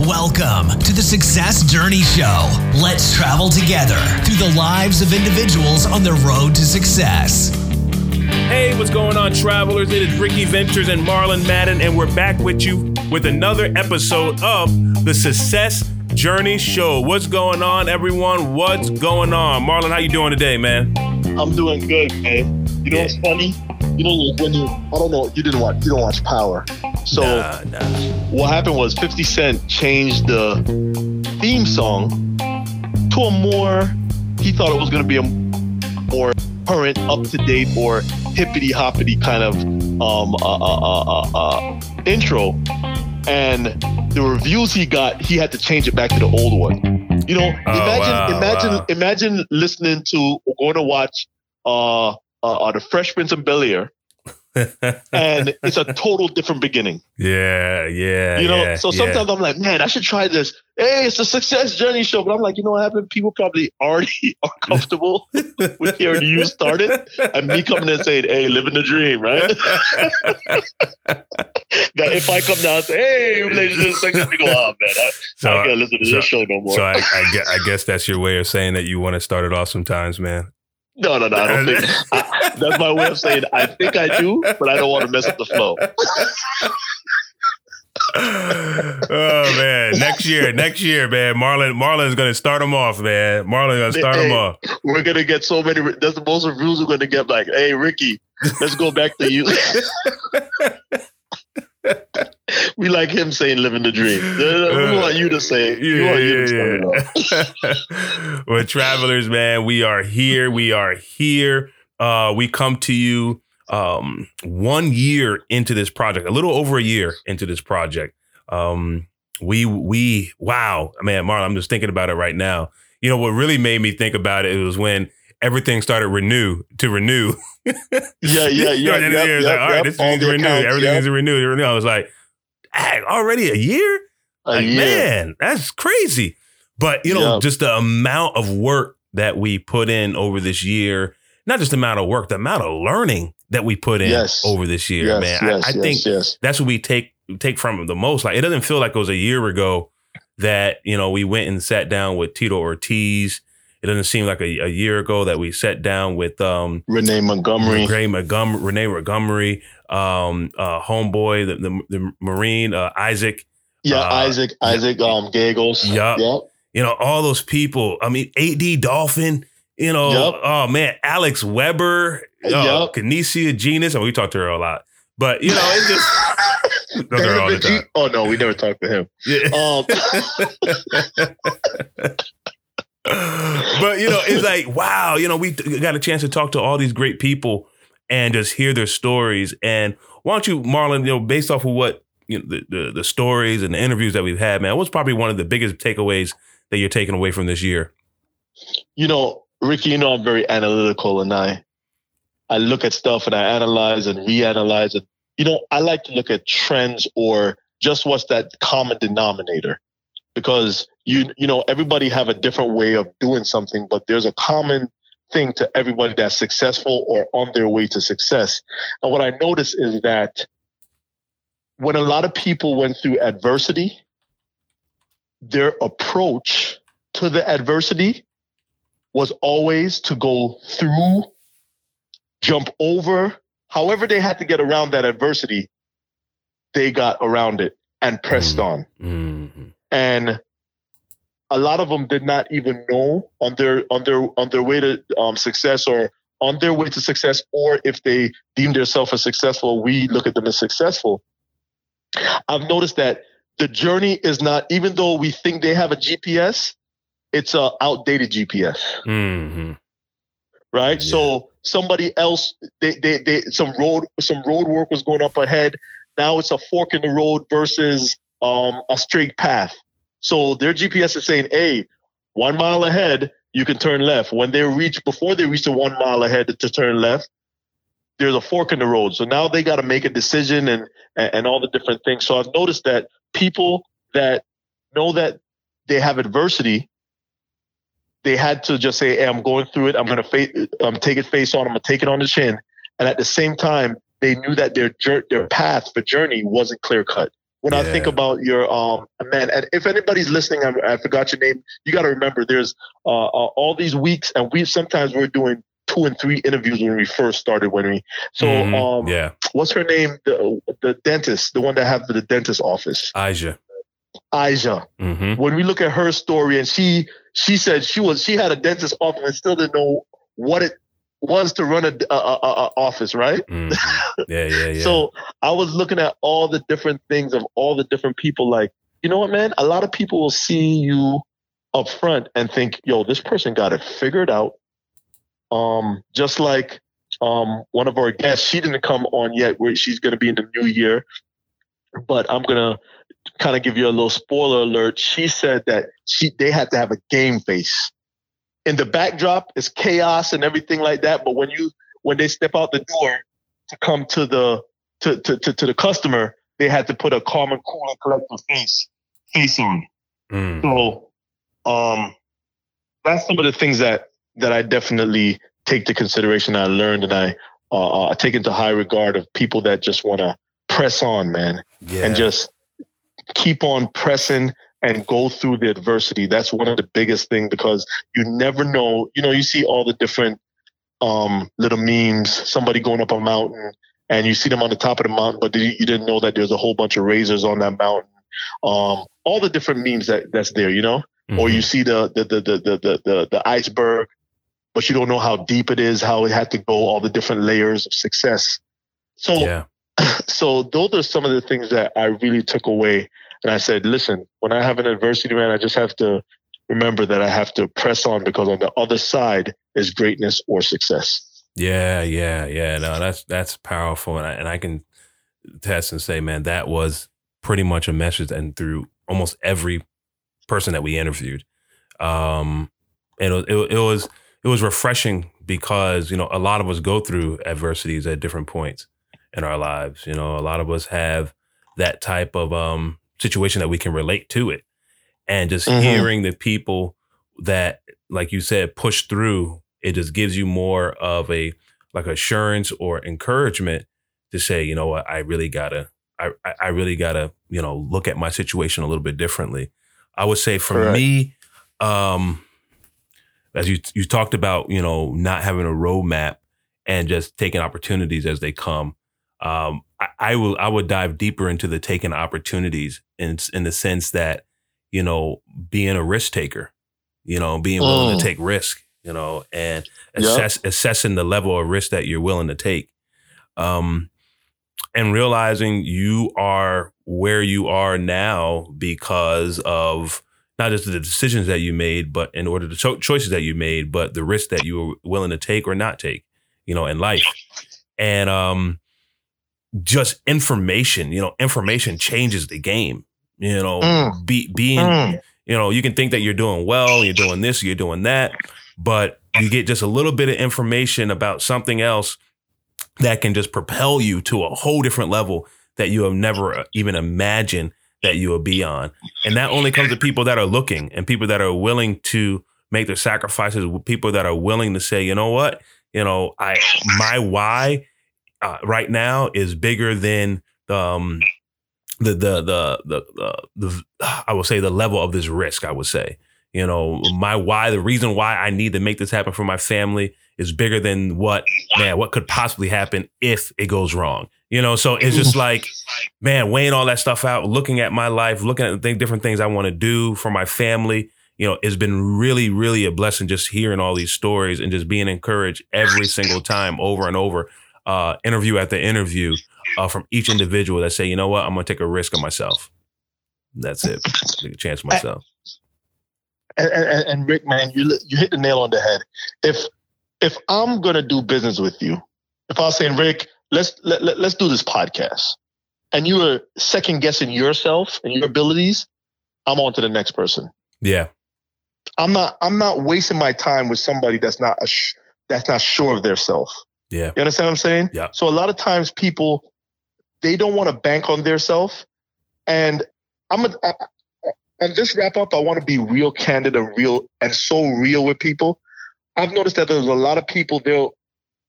Welcome to the Success Journey Show. Let's travel together through the lives of individuals on the road to success. Hey, what's going on, travelers? It is Ricky Venters and Marlon Madden, and we're back with you with another episode of the Success Journey Show. What's going on, everyone? What's going on? Marlon, how you doing today, man? I'm doing good, man. You know what's funny? You know when you I don't know you didn't watch you don't watch Power. So Nah, nah. what happened was 50 Cent changed the theme song to a more he thought it was gonna be a more current, up to date, or hippity hoppity kind of um uh, uh, uh, uh, uh, intro. And the reviews he got, he had to change it back to the old one. You know, Oh, imagine wow, imagine wow. imagine listening to or going to watch uh, uh, uh the Fresh Prince of Bel Air, and it's a total different beginning. yeah, yeah. You know, yeah, so yeah. sometimes I'm like, man, I should try this. Hey, it's a success journey show, but I'm like, you know what happened? People probably already are comfortable with hearing you start it, and me coming in and saying, hey, living the dream, right? that if I come down and say, hey, ladies and gentlemen, go, oh man, I, So, I can't listen to so- this show no more. so I, I, guess, I guess that's your way of saying that you want to start it off sometimes, man. No, no, no, I don't think I, that's my way of saying I think I do, but I don't want to mess up the flow. oh man, next year, next year, man. Marlon, Marlon's gonna start them off, man. Marlon's gonna start them Hey. off. We're gonna get so many. That's the most reviews we're gonna get. Like, hey, Ricky, let's go back to you. we like him saying "living the dream." We want you to say. it. We want you to yeah. well, travelers, man, we are here. We are here. Uh, we come to you um, one year into this project, a little over a year into this project. Um, we we wow, man, Marlon, I'm just thinking about it right now. You know what really made me think about it, it was when everything started renew to renew. Yeah, yeah, yeah. You know, yep, was yep, like, all right, yep. this All needs to renew. accounts, Everything yep. needs to renew. renew. I was like, "Dang, already a year? A Like, year. man, that's crazy. But you know, just the amount of work that we put in over this year, not just the amount of work, the amount of learning that we put in Yes. over this year, Yes, man. yes, I, I think that's what we take take from the most. Like it doesn't feel like it was a year ago that, you know, we went and sat down with Tito Ortiz. It doesn't seem like a, a year ago that we sat down with um Renee Montgomery. Ray Montgomery, Renee Montgomery, um, uh, homeboy, the, the, the Marine, uh, Isaac. Yeah, Uh, Isaac. Isaac. Um. Yup. Yep. you know, all those people. I mean, AD Dolphin, you know, Yup. oh man, Alex Weber, oh, Yup. Kinesia Genus. And we talked to her a lot. But, you know, it's just, Those are all the Oh no, we never talked to him. yeah. Um, but, you know, it's like, wow, you know, we got a chance to talk to all these great people and just hear their stories. And why don't you, Marlon, you know, based off of what, you know, the, the, the stories and the interviews that we've had, man, what's probably one of the biggest takeaways that you're taking away from this year? you know, Ricky, you know I'm very analytical and I I look at stuff and I analyze and reanalyze and you know, I like to look at trends or just what's that common denominator. Because you you know, everybody have a different way of doing something, but there's a common thing to everybody that's successful or on their way to success. And what I notice is that when a lot of people went through adversity, their approach to the adversity was always to go through, jump over, however they had to get around that adversity, they got around it and pressed Mm. on. Mm-hmm. And a lot of them did not even know on their on their on their way to um, success or on their way to success, or if they deem themselves as successful, we look at them as successful. I've noticed that the journey is not, even though we think they have a GPS, it's a outdated GPS Mm-hmm. right? Yeah. So somebody else, they, they, they, some road, some road work was going up ahead. Now it's a fork in the road versus um, a straight path. So their GPS is saying, "Hey, one mile ahead, you can turn left." When they reach, before they reach the one mile ahead to turn left, there's a fork in the road. So now they got to make a decision and, and all the different things. So I've noticed that people that know that they have adversity they had to just say, hey, I'm going through it. I'm going to fa- um, take it face on. I'm going to take it on the chin. And at the same time, they knew that their their path for journey wasn't clear cut. When I think about your um man, and if anybody's listening, I, I forgot your name. You got to remember, there's uh, uh all these weeks, and we sometimes we're doing two and three interviews when we first started. When we so Mhm. um, yeah, what's her name? The the dentist, the one that have the dentist office, Aja. Aja. hmm When we look at her story, and she she said she was she had a dentist office and still didn't know what it was to run a, a, a, a office, right? hmm Yeah, yeah, yeah. So I was looking at all the different things of all the different people. Like, you know what, man? A lot of people will see you up front and think, yo, this person got it figured out. Um, just like um one of our guests, she didn't come on yet, where she's gonna be in the new year. But I'm gonna kind of give you a little spoiler alert. She said that she they had to have a game face. In the backdrop, is chaos and everything like that. But when you when they step out the door to come to the to to to, to the customer, they had to put a calm and cool and collected face face on. Mm. So, um, that's some of the things that that I definitely take to consideration. I learned and I uh, uh, take into high regard of people that just want to press on, man, yeah. and just keep on pressing and go through the adversity. That's one of the biggest things because you never know. You know, you see all the different um, little memes. Somebody going up a mountain. And you see them on the top of the mountain, but you didn't know that there's a whole bunch of razors on that mountain. Um, all the different memes that that's there, you know or Mhm. you see the the the the the the, the, the iceberg, but you don't know how deep it is, how it had to go, all the different layers of success. So yeah, so those are some of the things that I really took away. And I said, listen, when I have an adversity, man, I just have to remember that I have to press on because on the other side is greatness or success. yeah, yeah, yeah. No, that's that's powerful, and I, and I can test and say, man, that was pretty much a message, and through almost every person that we interviewed, um, and it, it, it was it was refreshing because you know a lot of us go through adversities at different points in our lives. You know, a lot of us have that type of um, situation that we can relate to it, and just Mhm. hearing the people that, like you said, push through, it just gives you more of a like assurance or encouragement to say, you know what, I really gotta, I, I- I really gotta, you know, look at my situation a little bit differently. I would say for Correct. me, um, as you you talked about, you know, not having a roadmap and just taking opportunities as they come. Um, I, I will I would dive deeper into the taking opportunities in in the sense that, you know, being a risk taker, you know, being willing Mm. to take risk, you know, and assess assessing the level of risk that you're willing to take. Um, and realizing you are where you are now because of not just the decisions that you made, but in order to cho- choices that you made, but the risk that you were willing to take or not take, you know, in life. And um, just information, you know, information changes the game. You know, Mm. be, being Mm. you know, you can think that you're doing well, you're doing this, you're doing that, but you get just a little bit of information about something else that can just propel you to a whole different level that you have never even imagined that you will be on. And that only comes to people that are looking and people that are willing to make their sacrifices, people that are willing to say, you know what, you know, I my why uh, right now is bigger than um, the the the the the the I will say the level of this risk. I would say, you know, my why, the reason why I need to make this happen for my family is bigger than what man, what could possibly happen if it goes wrong. You know, so it's just like, man, weighing all that stuff out, looking at my life, looking at the different things I want to do for my family. You know, it's been really, really a blessing just hearing all these stories and just being encouraged every single time, over and over, uh, interview after interview, uh, from each individual that say, you know what, I'm gonna take a risk on myself. That's it. Take a chance on myself. and, and, and Rick, man, you you hit the nail on the head. If if I'm gonna do business with you, if I was saying, Rick, let's let, let, let's do this podcast, and you were second guessing yourself and your abilities, I'm on to the next person. Yeah. I'm not I'm not wasting my time with somebody that's not a sh- that's not sure of their self. Yeah. You understand what I'm saying? Yeah. So a lot of times people they don't want to bank on their self, and I'm a, I, and this wrap up. I want to be real candid and real and so real with people. I've noticed that there's a lot of people they'll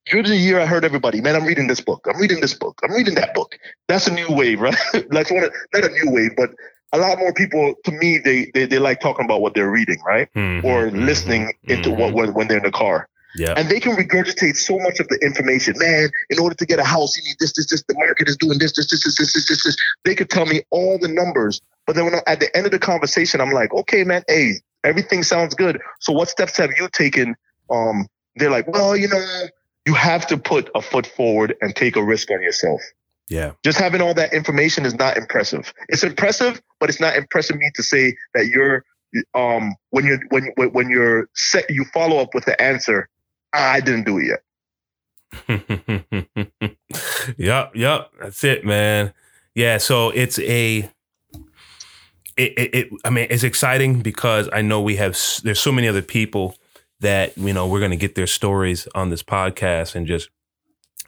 During the year, I heard everybody, man, I'm reading this book. I'm reading this book. I'm reading that book. That's a new wave, right? like not a new wave, but a lot more people, to me, they they, they like talking about what they're reading, right? Mhm, Or listening into mhm. what when, when they're in the car. Yeah. And they can regurgitate so much of the information. Man, in order to get a house, you need this, this, this. The market is doing this, this, this, this, this, this, this. this. They could tell me all the numbers. But then when I, at the end of the conversation, I'm like, okay, man, hey, everything sounds good. So what steps have you taken? Um, they're like, well, you know, you have to put a foot forward and take a risk on yourself. Yeah. Just having all that information is not impressive. It's impressive, but it's not impressive me to say that you're um when you're when when when you're set you follow up with the answer, "Ah, I didn't do it yet. yep, yep. That's it, man. Yeah, so it's a it, it, it I mean, it's exciting because I know we have there's so many other people that, you know, we're going to get their stories on this podcast and just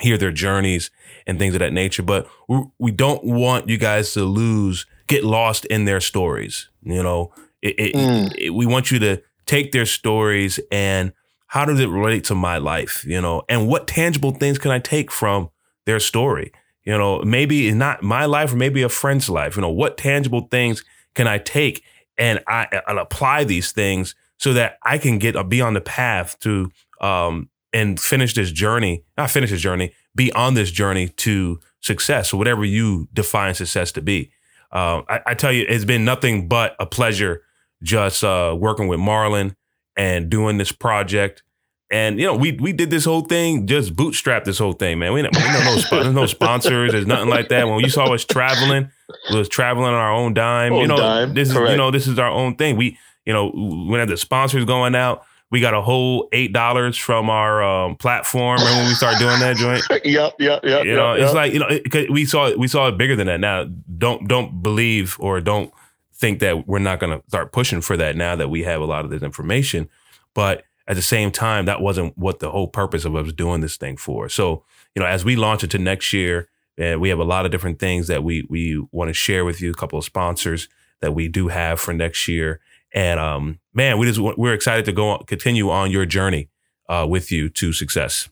hear their journeys and things of that nature, but we, we don't want you guys to lose get lost in their stories, you know. It, Mm. it- we want you to take their stories and how does it relate to my life, you know, and what tangible things can I take from their story? You know, maybe it's not my life or maybe a friend's life. You know, what tangible things can I take and I and apply these things so that I can get uh, be on the path to um and finish this journey, not finish this journey, be on this journey to success, or whatever you define success to be. Uh, I, I tell you, it's been nothing but a pleasure just uh, working with Marlon and doing this project. And you know, we we did this whole thing, just bootstrap this whole thing, man. We, we know no sp- there's no sponsors, there's nothing like that. When you saw us traveling, we was traveling on our own dime. you know, dime, this is you know this is our own thing. We you know we have the sponsors going out. We got a whole eight dollars from our um, platform. Remember when we started doing that joint? yep, yep, yep. You know, yep, it's yep. like you know, it, we saw we saw it bigger than that. Now, don't don't believe or don't think that we're not going to start pushing for that now that we have a lot of this information. But at the same time, that wasn't what the whole purpose of us doing this thing for. So, you know, as we launch into next year, uh, we have a lot of different things that we we want to share with you. A couple of sponsors that we do have for next year, and um, man, we just we're excited to go on, continue on your journey uh, with you to success.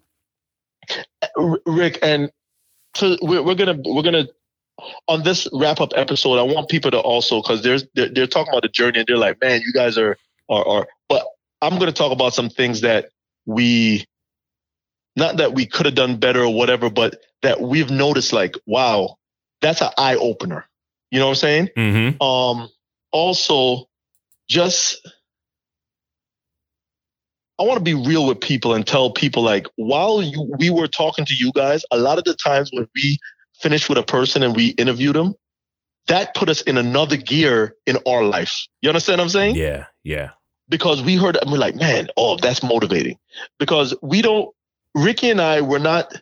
Rick, and so we're, we're gonna we're gonna on this wrap up episode. I want people to also because there's they're, they're talking about the journey and they're like, man, you guys are are are. But I'm gonna talk about some things that we not that we could have done better or whatever, but that we've noticed like, wow, that's an eye opener. You know what I'm saying? Mm-hmm. um also just I want to be real with people and tell people like while you, we were talking to you guys, a lot of the times when we finished with a person and we interviewed them, that put us in another gear in our life. You understand what I'm saying? Yeah, yeah. Because we heard and we're like, man, oh, that's motivating. Because we don't Ricky and I we're not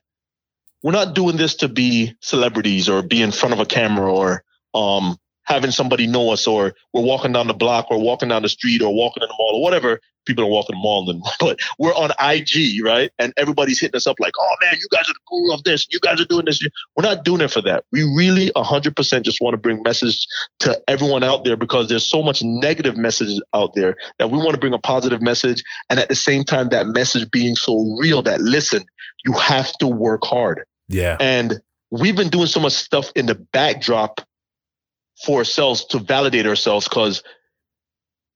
we're not doing this to be celebrities or be in front of a camera or um having somebody know us or we're walking down the block or walking down the street or walking in the mall or whatever. People don't walk in the mall, then, but we're on IG, right? And everybody's hitting us up like, oh man, you guys are the guru of this. You guys are doing this. We're not doing it for that. We really 100% just want to bring message to everyone out there because there's so much negative messages out there that we want to bring a positive message. And at the same time, that message being so real that listen, you have to work hard. Yeah. And we've been doing so much stuff in the backdrop for ourselves to validate ourselves because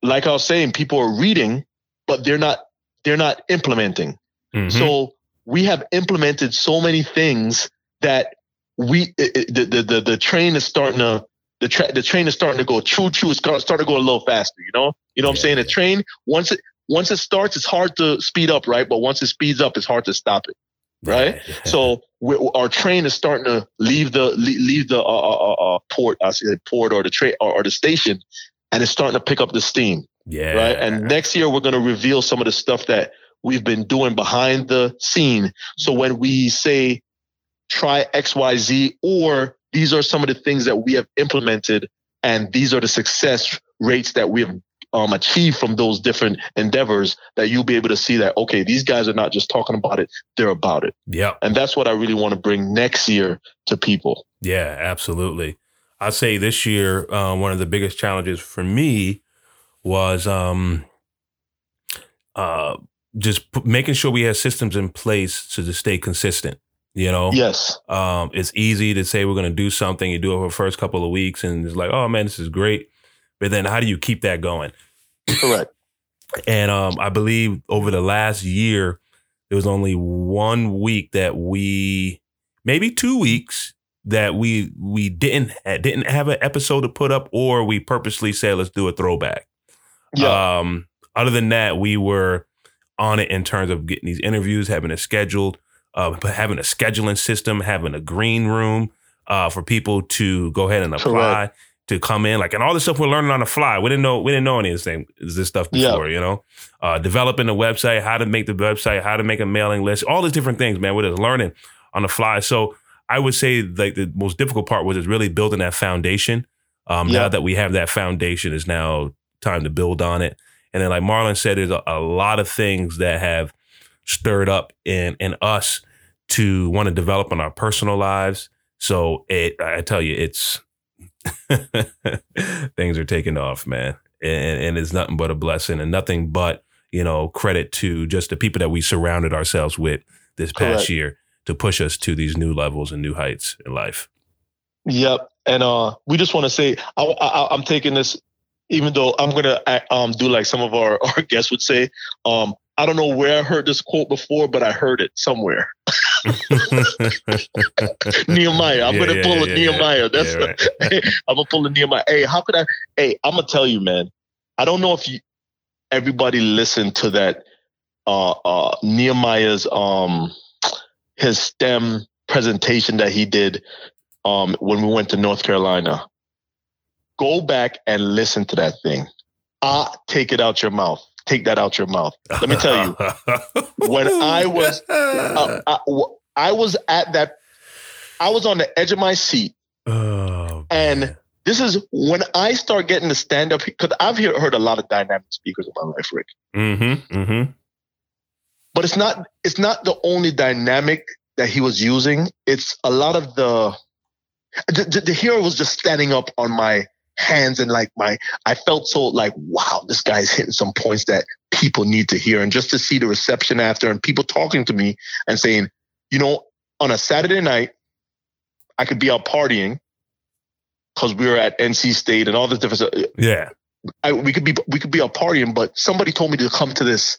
like I was saying, people are reading, but they're not they're not implementing. Mhm. So we have implemented so many things that we it, the, the the the train is starting to the tra- the train is starting to go choo choo. It's starting to go a little faster. You know, you know what I'm saying. The train once it once it starts, it's hard to speed up, right? But once it speeds up, it's hard to stop it right? Yeah. So our train is starting to leave the leave the uh, uh, uh, uh, port, I say port or the train or, or the station, and it's starting to pick up the steam, yeah. right? And next year we're going to reveal some of the stuff that we've been doing behind the scene. So when we say try X Y Z, or these are some of the things that we have implemented, and these are the success rates that we have um, achieved from those different endeavors, that you'll be able to see that okay, these guys are not just talking about it; they're about it. Yep. And that's what I really want to bring next year to people. Yeah, absolutely. I'll say this year, uh, one of the biggest challenges for me was um, uh, just p- making sure we have systems in place to just stay consistent. You know, Yes. um, it's easy to say we're going to do something. You do it for the first couple of weeks, and it's like, oh man, this is great. But then, how do you keep that going? Correct. And um, I believe over the last year, there was only one week that we, maybe two weeks that we we didn't didn't have an episode to put up, or we purposely said let's do a throwback. Yeah. Um, other than that, we were on it in terms of getting these interviews, having it scheduled, uh, but having a scheduling system, having a green room uh, for people to go ahead and apply to come in, like, and all this stuff we're learning on the fly. We didn't know we didn't know any of this thing, this stuff Yeah. before, you know. Uh, developing the website, how to make the website, how to make a mailing list, all these different things, man. We're just learning on the fly. So I would say like the most difficult part was is really building that foundation. Um, Yeah. Now that we have that foundation, is now time to build on it. And then, like Marlon said, there's a, a lot of things that have stirred up in in us to want to develop in our personal lives. So it, I tell you, it's things are taking off, man, and, and it's nothing but a blessing, and nothing but you know credit to just the people that we surrounded ourselves with this past Correct. year to push us to these new levels and new heights in life. Yep. And uh, we just want to say, I, I, I'm taking this, even though I'm gonna um do like some of our our guests would say. Um, I don't know where I heard this quote before, but I heard it somewhere. Nehemiah. I'm Yeah, gonna yeah, pull yeah, a Nehemiah. That's right. I'm gonna pull a Nehemiah. Hey, how could I? Hey, I'm gonna tell you, man. I don't know if you everybody listened to that uh uh Nehemiah's um his STEM presentation that he did um when we went to North Carolina. Go back and listen to that thing. Ah, take it out your mouth. Take that out your mouth. Let me tell you, when I was- uh, I, w- I was at that. I was on the edge of my seat. oh, and-. This is when I start getting to stand up because I've hear, heard a lot of dynamic speakers in my life, Rick. mm-hmm, mm-hmm. But it's not it's not the only dynamic that he was using. It's a lot of the the, the, the hero was just standing up on my hands and like my I felt so like wow this guy's hitting some points that people need to hear and just to see the reception after and people talking to me and saying you know on a Saturday night I could be out partying because we were at NC State and all this different stuff. Yeah. I, we could be we could be out partying, but somebody told me to come to this,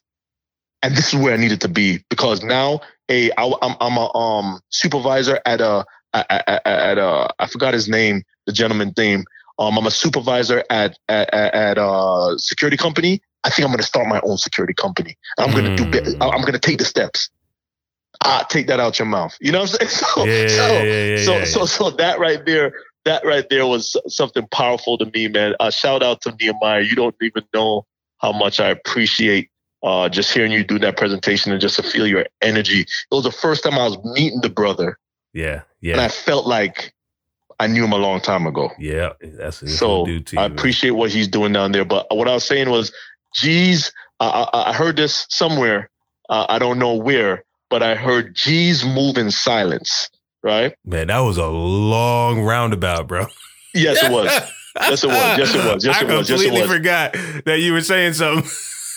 and this is where I needed to be because now, a I, I'm I'm a um supervisor at a at, at, at a I forgot his name, the gentleman's name. Um, I'm a supervisor at at, at, a security company. I think I'm going to start my own security company. I'm going to do. Mm. bi- I'm going to take the steps. Ah, take that out your mouth. You know what I'm saying? So, Yeah, so, yeah, yeah, yeah, so, so, so that right there, that right there was something powerful to me, man. Uh, shout out to Nehemiah. You don't even know how much I appreciate uh, just hearing you do that presentation and just to feel your energy. It was the first time I was meeting the brother, Yeah. yeah. and I felt like I knew him a long time ago. Yeah. That's So you, I man. appreciate what he's doing down there. But what I was saying was, geez, I, I, I heard this somewhere. Uh, I don't know where, but I heard G's move in silence. Right? Man, that was a long roundabout, bro. Yes, it was. Yes, it was. Yes, it was. Yes, I it was. Yes, it completely was. forgot that you were saying something.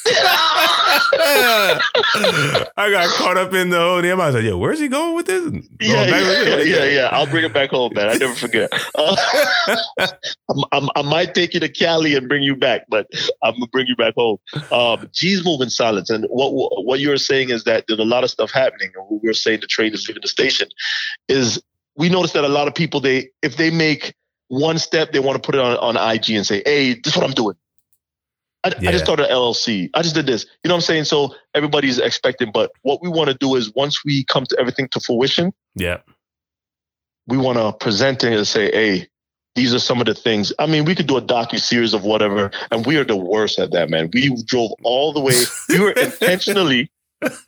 I got caught up in the whole damn. I was like, "Yo, where's he going with this?" Going Yeah, yeah, it? yeah, yeah. I'll bring it back home, man. I never forget. Uh, I'm, I'm, I might take you to Cali and bring you back, but I'm gonna bring you back home. Um, G's moving silence, and what what you're saying is that there's a lot of stuff happening, and what we're saying the train is leaving the station. Is we noticed that a lot of people they if they make one step, they want to put it on, on IG and say, "Hey, this is what I'm doing." I, I just started an LLC. I just did this. You know what I'm saying? So everybody's expecting, but what we want to do is once we come to everything to fruition, Yeah, we want to present it and say, hey, these are some of the things. I mean, we could do a docu series of whatever, and we are the worst at that, man. We drove all the way. We were intentionally,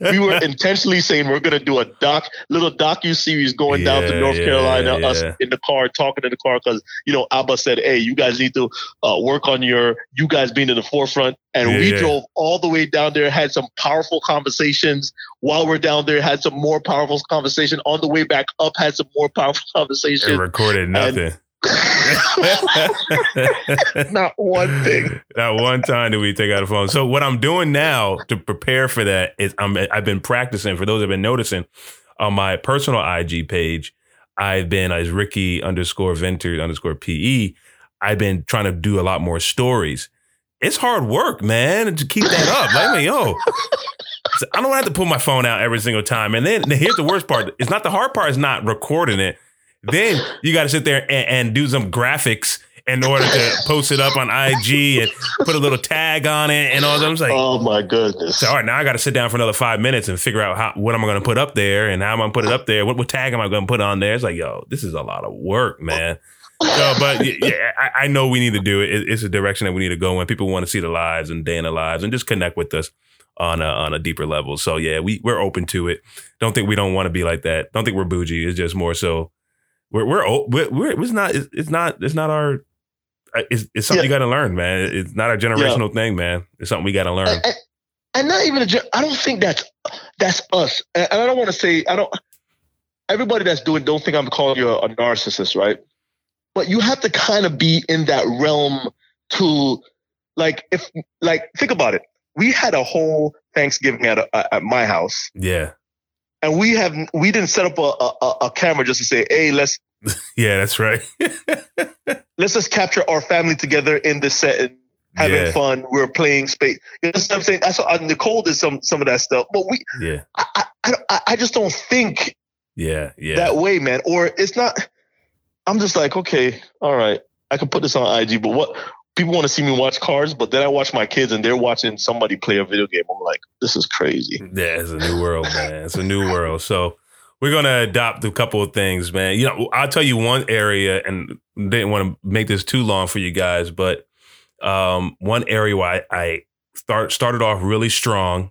we were intentionally saying we're going to do a doc, little docu series going down to North yeah, Carolina, yeah. us in the car, talking in the car, because you know Abba said, hey, you guys need to uh, work on your, you guys being in the forefront, and Yeah, we yeah. drove all the way down there, had some powerful conversations while we're down there, had some more powerful conversation on the way back up, had some more powerful conversation and recorded nothing. Not one thing. Not one time did we take out a phone. So what I'm doing now to prepare for that is I'm I've been practicing. For those that have been noticing on my personal IG page, I've been as Ricky underscore Venters underscore PE. I've been trying to do a lot more stories. It's hard work, man, to keep that up. Like, yo, I don't have to pull my phone out every single time. And then here's the worst part: it's not the hard part is not recording it. Then you got to sit there and, and do some graphics in order to post it up on IG and put a little tag on it and all that. I'm like, oh my goodness. So, all right, now I got to sit down for another five minutes and figure out how what am I going to put up there and how am I going to put it up there? What, what tag am I going to put on there? It's like, yo, this is a lot of work, man. So, but yeah, I, I, know we need to do it. It's a direction that we need to go in. People want to see the lives and day in the lives and just connect with us on a, on a deeper level. So yeah, we we're open to it. Don't think we don't want to be like that. Don't think we're bougie. It's just more so we're we're we're, we're it's not it's, it's not it's not our uh, it's, it's something yeah. you got to learn, man. It's not a generational yeah. thing, man. It's something we got to learn. And, and, not even a, I don't think that's that's us. And I don't want to say I don't. Everybody that's doing don't think I'm calling you a, a narcissist, right? But you have to kind of be in that realm to, like, if like think about it. We had a whole Thanksgiving at a, at my house. Yeah. And we have we didn't set up a, a, a camera just to say, hey, let's yeah, that's right. let's just capture our family together in the setting, having yeah. fun. We're playing space. You know what I'm saying? That's what, uh, Nicole did some some of that stuff, but we, yeah, I, I, I just don't think, yeah, yeah, that way, man. Or it's not. I'm just like, okay, all right, I can put this on IG, but what people want to see me watch cars, but then I watch my kids and they're watching somebody play a video game. I'm like, this is crazy. Yeah, it's a new world, man. It's a new world. So we're gonna adopt a couple of things, man. You know, I'll tell you one area, and didn't want to make this too long for you guys, but um, one area where I, I start started off really strong,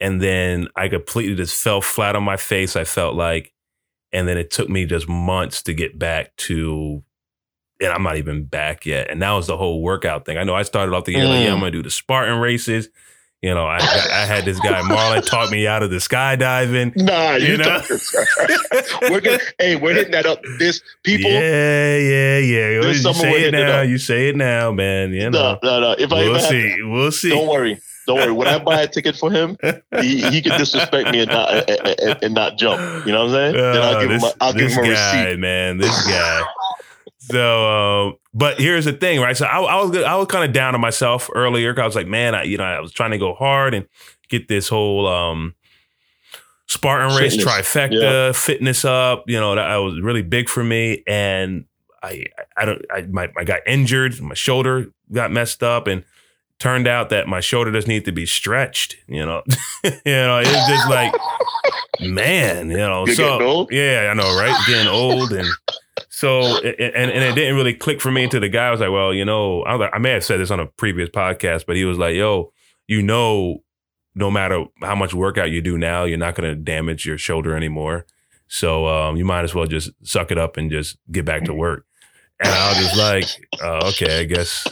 and then I completely just fell flat on my face. I felt like, and then it took me just months to get back to and I'm not even back yet. And that was the whole workout thing. I know I started off the year mm. like, yeah, I'm mm. gonna do the Spartan races. You know, I, I had this guy Marlon taught me out of the skydiving. Nah, you, you know, we're gonna, hey, we're hitting that up. This people, yeah, yeah, yeah. You say it now. You say it now, man. You know, no, no, no. If we'll I see, have, we'll see. Don't worry, don't worry. When I buy a ticket for him, he, he can disrespect me and not and, and, not jump. You know what I'm saying? Uh, then I'll give this, him, a, I'll give him a guy, receipt. Man, this guy. So, uh, but here's the thing, right? So I, I was I was kind of down on myself earlier. I was like, man, I you know I was trying to go hard and get this whole um, Spartan race fitness. trifecta yeah. fitness up. You know that was really big for me, and I I don't I my I got injured, my shoulder got messed up, and turned out that my shoulder does need to be stretched. You know, you know it's just like man, you know. You're so yeah, I know, right? Getting old and so and and it didn't really click for me until the guy was like, well, you know, I, like, I may have said this on a previous podcast, but he was like, yo, you know, no matter how much workout you do now, you're not going to damage your shoulder anymore. So um, you might as well just suck it up and just get back to work. And I was just like, oh, okay, I guess.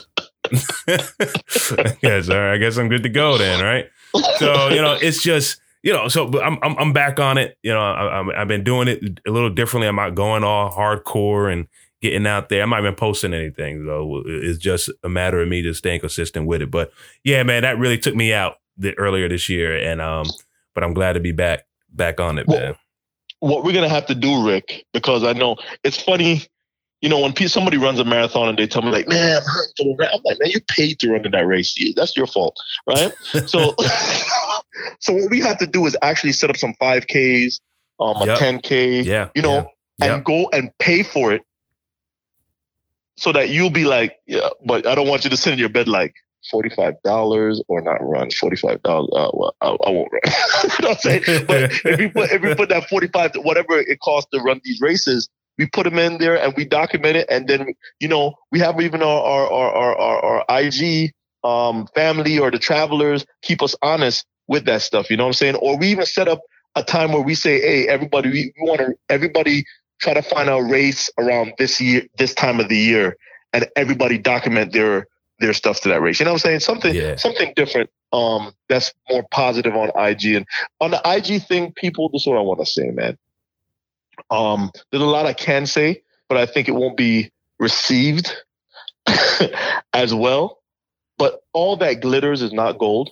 I guess all right. I guess I'm good to go then, right? So you know, it's just you know, so I'm I'm, I'm back on it. You know, I, have been doing it a little differently. I'm not going all hardcore and getting out there. I'm not even posting anything though. It's just a matter of me just staying consistent with it. But yeah, man, that really took me out the, earlier this year, and um, but I'm glad to be back back on it, well, man. What we're gonna have to do, Rick, because I know it's funny you know, when somebody runs a marathon and they tell me like, "Man, I'm hurt I'm like, "Man, you paid to run in that race. That's your fault, right?" so, so what we have to do is actually set up some 5Ks, um, a 10K, yeah, you know, yeah. and go and pay for it, so that you'll be like, "Yeah," but I don't want you to sit in your bed like, forty-five dollars or not run forty-five dollars. Uh, well, I, I, won't run. you know what I'm saying? But if you put if you put that forty-five, whatever it costs to run these races, we put them in there and we document it. And then, you know, we have even our, our, our, our, our IG um, family or the travelers keep us honest with that stuff. You know what I'm saying? Or we even set up a time where we say, hey, everybody, we, we want to, everybody try to find a race around this year, this time of the year, and everybody document their their stuff to that race. You know what I'm saying? Something yeah. something different. Um, that's more positive on IG and on the IG thing. People, this is what I want to say, man. Um, there's a lot I can say, but I think it won't be received as well. But all that glitters is not gold.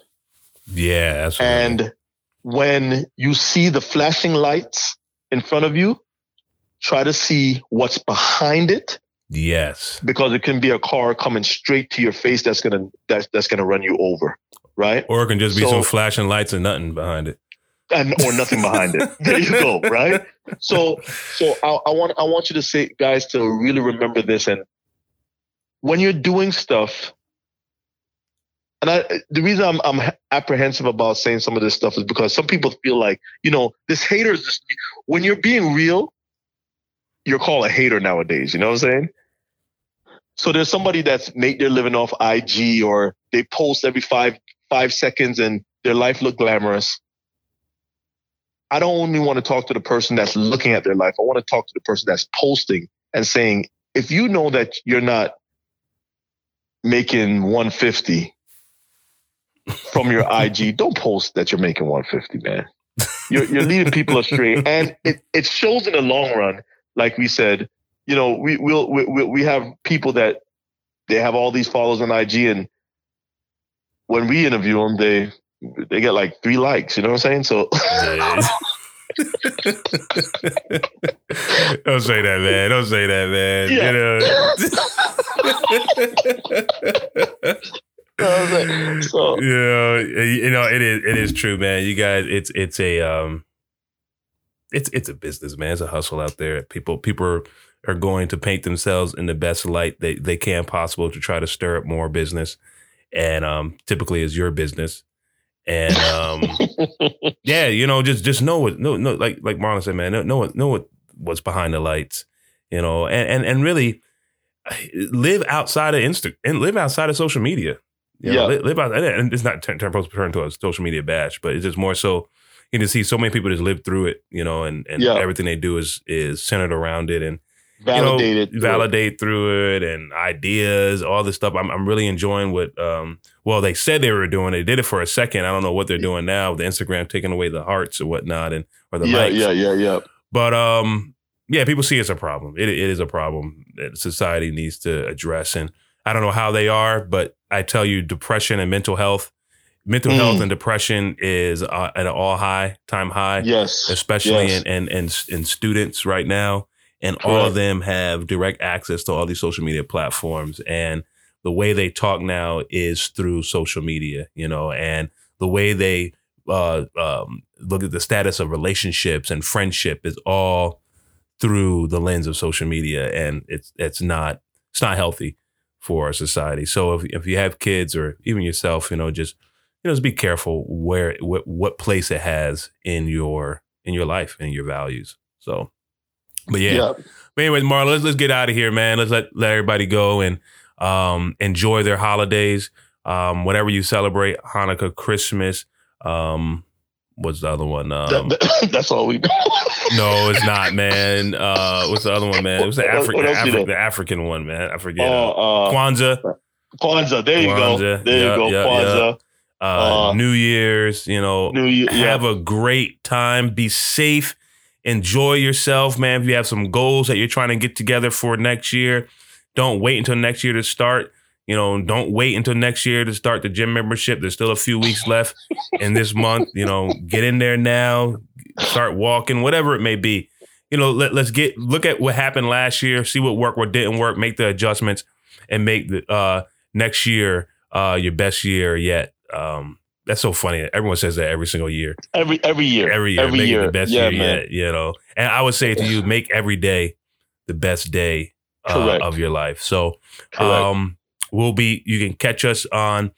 Yeah, absolutely. And when you see the flashing lights in front of you, try to see what's behind it yes, because it can be a car coming straight to your face that's gonna that's that's gonna run you over, right? or it can just be So- some flashing lights and nothing behind it. And or nothing behind it. There you go, right? So so I, I want I want you to say guys to really remember this and when you're doing stuff and I, the reason I'm, I'm apprehensive about saying some of this stuff is because some people feel like, you know, this hater is just, when you're being real, you're called a hater nowadays. You know what I'm saying? So there's somebody that's made their living off IG or they post every five five seconds and their life look glamorous. I don't only want to talk to the person that's looking at their life. I want to talk to the person that's posting and saying, if you know that you're not making 150 from your IG, don't post that you're making 150, man. You're, you're leading people astray, and it, it shows in the long run. Like we said, you know, we we'll, we we we have people that they have all these followers on IG, and when we interview them, they they get like three likes. You know what I'm saying? So Don't say that, man. Don't say that, man. You know. so yeah, you know it is. It is true, man. You guys, it's it's a um, it's it's a business, man. It's a hustle out there. People people are, are going to paint themselves in the best light they they can possible to try to stir up more business, and um, typically is your business. And um, yeah, you know, just just know what no no like like Marlon said, man, know, know what know what what's behind the lights, you know, and and and really live outside of Insta and live outside of social media. You know, Yeah. live, out, and it's not turn, turn, turn to a social media bash, but it's just more so you can see so many people just live through it, you know, and, and Yeah. everything they do is is centered around it and you know, validated. validate through it and ideas, all this stuff. I'm I'm really enjoying what um well they said they were doing. They did it for a second. I don't know what they're doing now with the Instagram taking away the hearts or whatnot and or the yeah, likes. yeah, yeah, yeah. But um yeah, people see it's a problem. It it is a problem that society needs to address. And I don't know how they are, but I tell you, depression and mental health, mental Mm. health and depression is uh, at an all high time high Yes. especially Yes. in, in in in students right now and all of them have direct access to all these social media platforms and the way they talk now is through social media you know and the way they uh, um, look at the status of relationships and friendship is all through the lens of social media and it's it's not it's not healthy for our society. So if, if you have kids or even yourself you know just you know just be careful where what, what place it has in your in your life and your values. So but yeah, yeah. but anyways marla let's, let's get out of here man. Let's let, let everybody go and um enjoy their holidays. Um whatever you celebrate hanukkah christmas um what's the other one? Um That- that- that's all we. no it's not man uh what's the other one man it was the, What- Afri- what else you Afri- the african one man i forget Oh, uh, uh, kwanzaa Kwanzaa. There you go. Kwanzaa. There Yeah, you go. yeah, Kwanzaa. uh, Uh, New Year's, you know, New Year. Yeah. have a great time. Be safe. Enjoy yourself, man. If you have some goals that you're trying to get together for next year, don't wait until next year to start. You know, don't wait until next year to start the gym membership. There's still a few weeks left in this month. You know, get in there now, start walking, whatever it may be. You know, let, let's get look at what happened last year, see what worked, what didn't work, make the adjustments, and make the uh, next year uh, your best year yet. Um, that's so funny. Everyone says that every single year every every year. every year, Every make it year. the best yeah, year man. yet. You know, and I would say to you, make every day the best day uh, of your life. So, um, we'll be. You can catch us on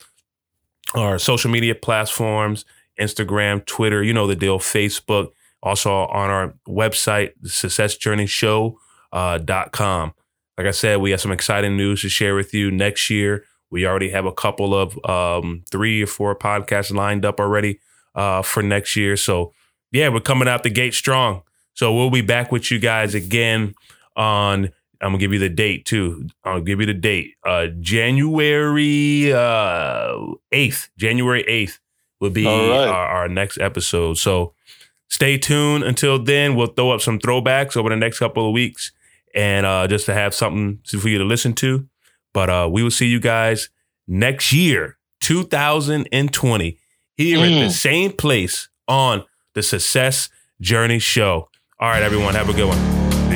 our social media platforms: Instagram, Twitter. You know the deal. Facebook. Also on our website, successjourneyshow.com. Uh, like I said, we have some exciting news to share with you next year. We already have a couple of um, three or four podcasts lined up already uh, for next year. So, yeah, we're coming out the gate strong. So, we'll be back with you guys again on, I'm to give you the date too. I'll give you the date. Uh, January uh, 8th, January 8th will be right. our, our next episode. So, stay tuned until then. We'll throw up some throwbacks over the next couple of weeks and uh, just to have something for you to listen to. But uh, we will see you guys next year, 2020, here at the Mm. same place on the Success Journey Show. All right, everyone, have a good one.